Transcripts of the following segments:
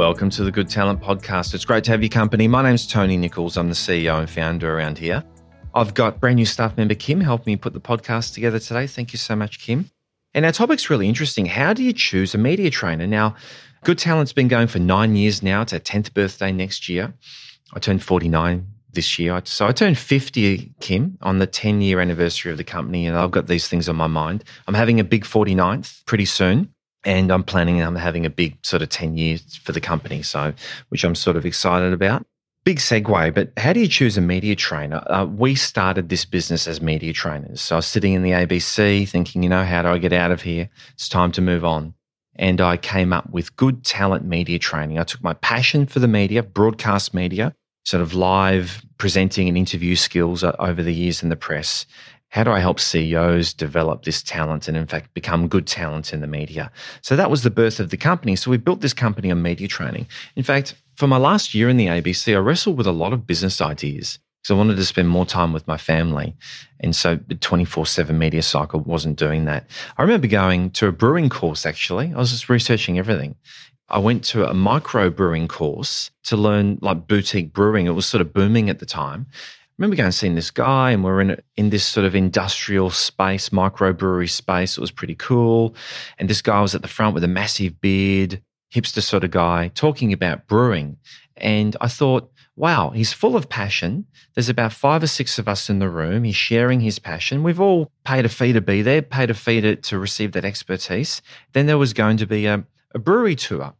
Welcome to the Good Talent Podcast. It's great to have your company. My name's Tony Nicholls. I'm the CEO and founder around here. I've got brand new staff member Kim helping me put the podcast together today. Thank you so much, Kim. And our topic's really interesting. How do you choose a media trainer? Now, Good Talent's been going for nine years now. It's our 10th birthday next year. I turned 49 this year. So I turned 50, Kim, on the 10 year anniversary of the company. And I've got these things on my mind. I'm having a big 49th pretty soon and I'm planning on having a big sort of 10 years for the company. So, which I'm sort of excited about. Big segue, but how do you choose a media trainer? Uh, we started this business as media trainers. So I was sitting in the ABC thinking, you know, how do I get out of here? It's time to move on. And I came up with good talent media training. I took my passion for the media, broadcast media, sort of live presenting and interview skills over the years in the press, how do I help CEOs develop this talent and, in fact, become good talent in the media? So that was the birth of the company. So we built this company on media training. In fact, for my last year in the ABC, I wrestled with a lot of business ideas because I wanted to spend more time with my family. And so the 24 7 media cycle wasn't doing that. I remember going to a brewing course, actually. I was just researching everything. I went to a micro brewing course to learn like boutique brewing. It was sort of booming at the time remember going and seeing this guy, and we're in in this sort of industrial space, microbrewery space. It was pretty cool. And this guy was at the front with a massive beard, hipster sort of guy, talking about brewing. And I thought, wow, he's full of passion. There's about five or six of us in the room. He's sharing his passion. We've all paid a fee to be there, paid a fee to, to receive that expertise. Then there was going to be a, a brewery tour.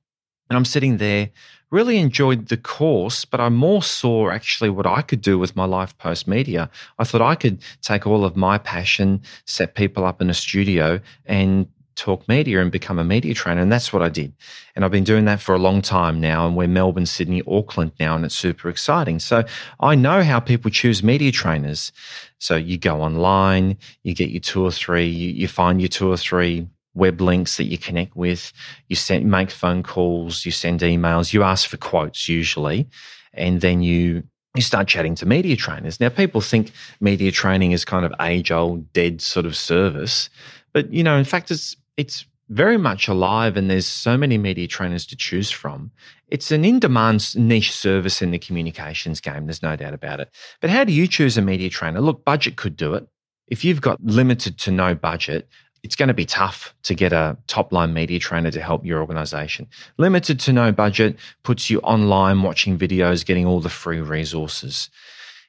And I'm sitting there really enjoyed the course, but I more saw actually what I could do with my life post media. I thought I could take all of my passion, set people up in a studio and talk media and become a media trainer. And that's what I did. And I've been doing that for a long time now. And we're Melbourne, Sydney, Auckland now, and it's super exciting. So I know how people choose media trainers. So you go online, you get your two or three, you, you find your two or three web links that you connect with. You send, make phone calls, you send emails, you ask for quotes usually, and then you you start chatting to media trainers. Now, people think media training is kind of age old, dead sort of service, but you know, in fact, it's it's very much alive, and there's so many media trainers to choose from. It's an in demand niche service in the communications game. There's no doubt about it. But how do you choose a media trainer? Look, budget could do it. If you've got limited to no budget, it's going to be tough to get a top line media trainer to help your organization. Limited to no budget puts you online watching videos, getting all the free resources.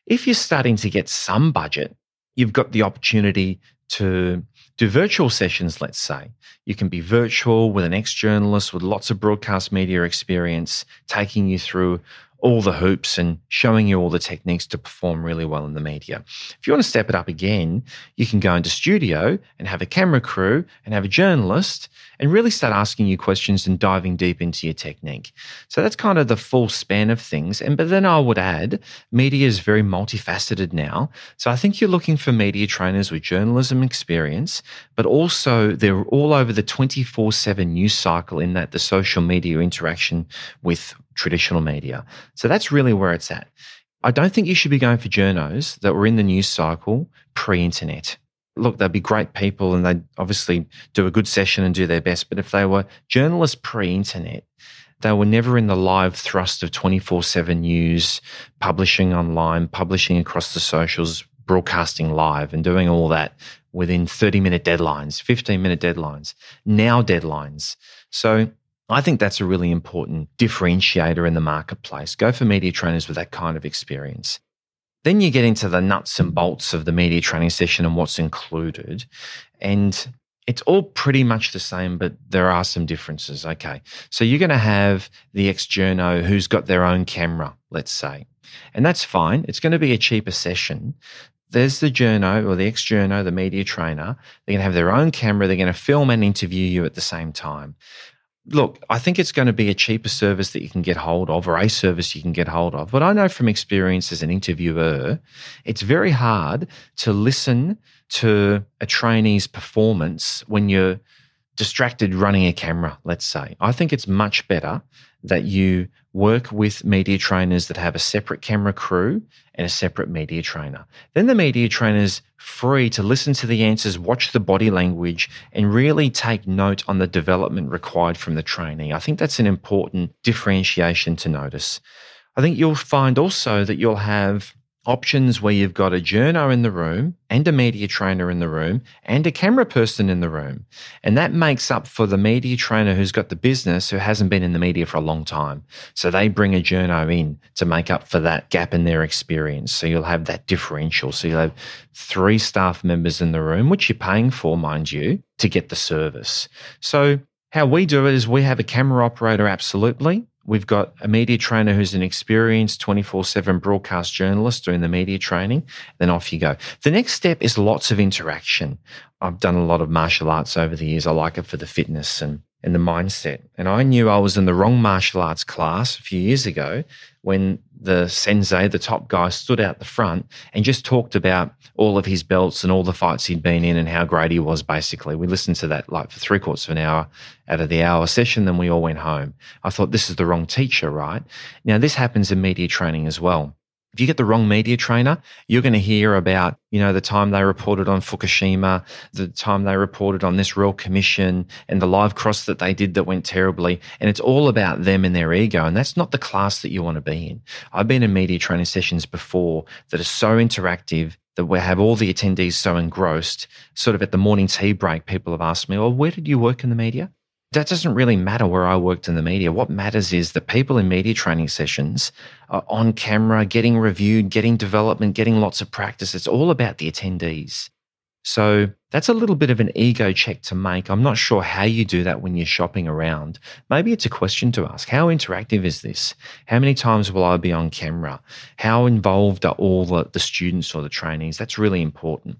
If you're starting to get some budget, you've got the opportunity to do virtual sessions, let's say. You can be virtual with an ex journalist with lots of broadcast media experience, taking you through all the hoops and showing you all the techniques to perform really well in the media. If you want to step it up again, you can go into studio and have a camera crew and have a journalist and really start asking you questions and diving deep into your technique. So that's kind of the full span of things. And but then I would add, media is very multifaceted now. So I think you're looking for media trainers with journalism experience, but also they're all over the 24/7 news cycle in that the social media interaction with traditional media. So that's really where it's at. I don't think you should be going for journos that were in the news cycle pre internet. Look, they'd be great people and they'd obviously do a good session and do their best. But if they were journalists pre internet, they were never in the live thrust of 24 7 news, publishing online, publishing across the socials, broadcasting live, and doing all that within 30 minute deadlines, 15 minute deadlines, now deadlines. So I think that's a really important differentiator in the marketplace. Go for media trainers with that kind of experience. Then you get into the nuts and bolts of the media training session and what's included. And it's all pretty much the same, but there are some differences. Okay. So you're going to have the ex journo who's got their own camera, let's say. And that's fine. It's going to be a cheaper session. There's the journo or the ex journo, the media trainer. They're going to have their own camera. They're going to film and interview you at the same time look, I think it's going to be a cheaper service that you can get hold of or a service you can get hold of. But I know from experience as an interviewer, it's very hard to listen to a trainee's performance when you're distracted running a camera, let's say. I think it's much better that you work with media trainers that have a separate camera crew and a separate media trainer. Then the media trainer's free to listen to the answers, watch the body language, and really take note on the development required from the trainee. I think that's an important differentiation to notice. I think you'll find also that you'll have options where you've got a journo in the room and a media trainer in the room and a camera person in the room. And that makes up for the media trainer who's got the business who hasn't been in the media for a long time. So they bring a journo in to make up for that gap in their experience. So you'll have that differential. So you'll have three staff members in the room, which you're paying for, mind you, to get the service. So how we do it is we have a camera operator, absolutely. We've got a media trainer who's an experienced 24 7 broadcast journalist doing the media training. Then off you go. The next step is lots of interaction. I've done a lot of martial arts over the years. I like it for the fitness and, and the mindset. And I knew I was in the wrong martial arts class a few years ago when the sensei, the top guy, stood out the front and just talked about all of his belts and all the fights he'd been in and how great he was, basically. We listened to that like for three quarters of an hour out of the hour session, then we all went home. I thought, this is the wrong teacher, right? Now, this happens in media training as well. If you get the wrong media trainer, you're going to hear about, you know, the time they reported on Fukushima, the time they reported on this Royal Commission and the live cross that they did that went terribly. And it's all about them and their ego. And that's not the class that you want to be in. I've been in media training sessions before that are so interactive that we have all the attendees so engrossed. Sort of at the morning tea break, people have asked me, well, where did you work in the media? That doesn't really matter where I worked in the media. What matters is the people in media training sessions are on camera, getting reviewed, getting development, getting lots of practice. It's all about the attendees. So that's a little bit of an ego check to make. I'm not sure how you do that when you're shopping around. Maybe it's a question to ask. How interactive is this? How many times will I be on camera? How involved are all the, the students or the trainees? That's really important.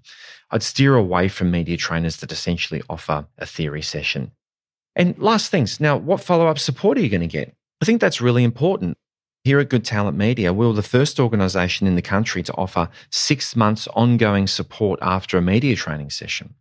I'd steer away from media trainers that essentially offer a theory session. And last things. Now, what follow up support are you going to get? I think that's really important. Here at Good Talent Media, we were the first organisation in the country to offer six months ongoing support after a media training session.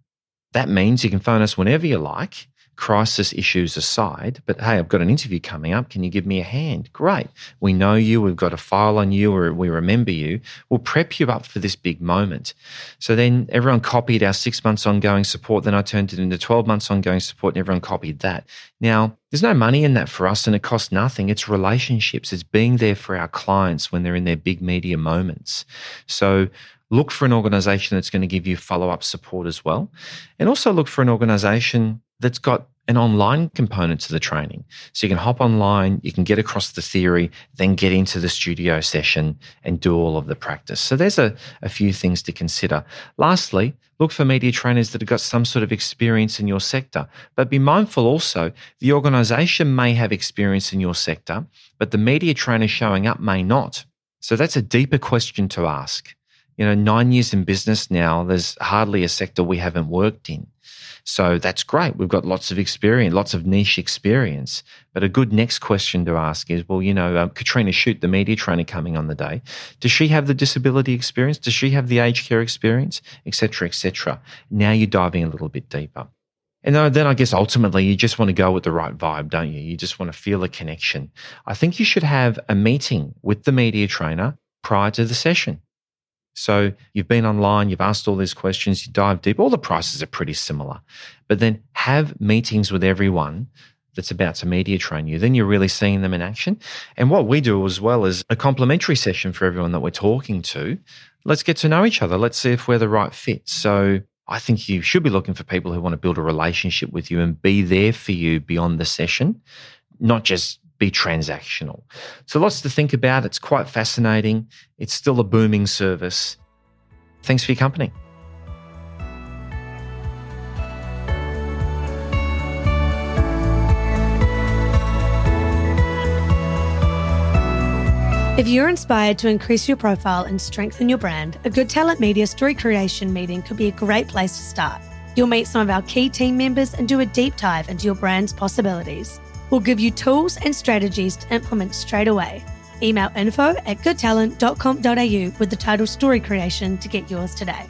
That means you can phone us whenever you like crisis issues aside, but hey, I've got an interview coming up. Can you give me a hand? Great. We know you. We've got a file on you or we remember you. We'll prep you up for this big moment. So then everyone copied our six months ongoing support. Then I turned it into 12 months ongoing support and everyone copied that. Now, there's no money in that for us and it costs nothing. It's relationships. It's being there for our clients when they're in their big media moments. So look for an organization that's going to give you follow up support as well. And also look for an organization that's got an online component to the training. So you can hop online, you can get across the theory, then get into the studio session and do all of the practice. So there's a, a few things to consider. Lastly, look for media trainers that have got some sort of experience in your sector. But be mindful also, the organization may have experience in your sector, but the media trainer showing up may not. So that's a deeper question to ask. You know, nine years in business now, there's hardly a sector we haven't worked in. So that's great. We've got lots of experience, lots of niche experience. But a good next question to ask is, well, you know, um, Katrina Shoot, the media trainer coming on the day, does she have the disability experience? Does she have the aged care experience, etc., etc.? Now you're diving a little bit deeper. And then I guess ultimately you just want to go with the right vibe, don't you? You just want to feel a connection. I think you should have a meeting with the media trainer prior to the session. So you've been online, you've asked all these questions, you dive deep. All the prices are pretty similar, but then have meetings with everyone that's about to media train you. Then you're really seeing them in action. And what we do as well is a complimentary session for everyone that we're talking to. Let's get to know each other. Let's see if we're the right fit. So I think you should be looking for people who want to build a relationship with you and be there for you beyond the session, not just be transactional. So lots to think about. It's quite fascinating. It's still a booming service. Thanks for your company. If you're inspired to increase your profile and strengthen your brand, a Good Talent Media story creation meeting could be a great place to start. You'll meet some of our key team members and do a deep dive into your brand's possibilities. We'll give you tools and strategies to implement straight away. Email info at goodtalent.com.au with the title Story Creation to get yours today.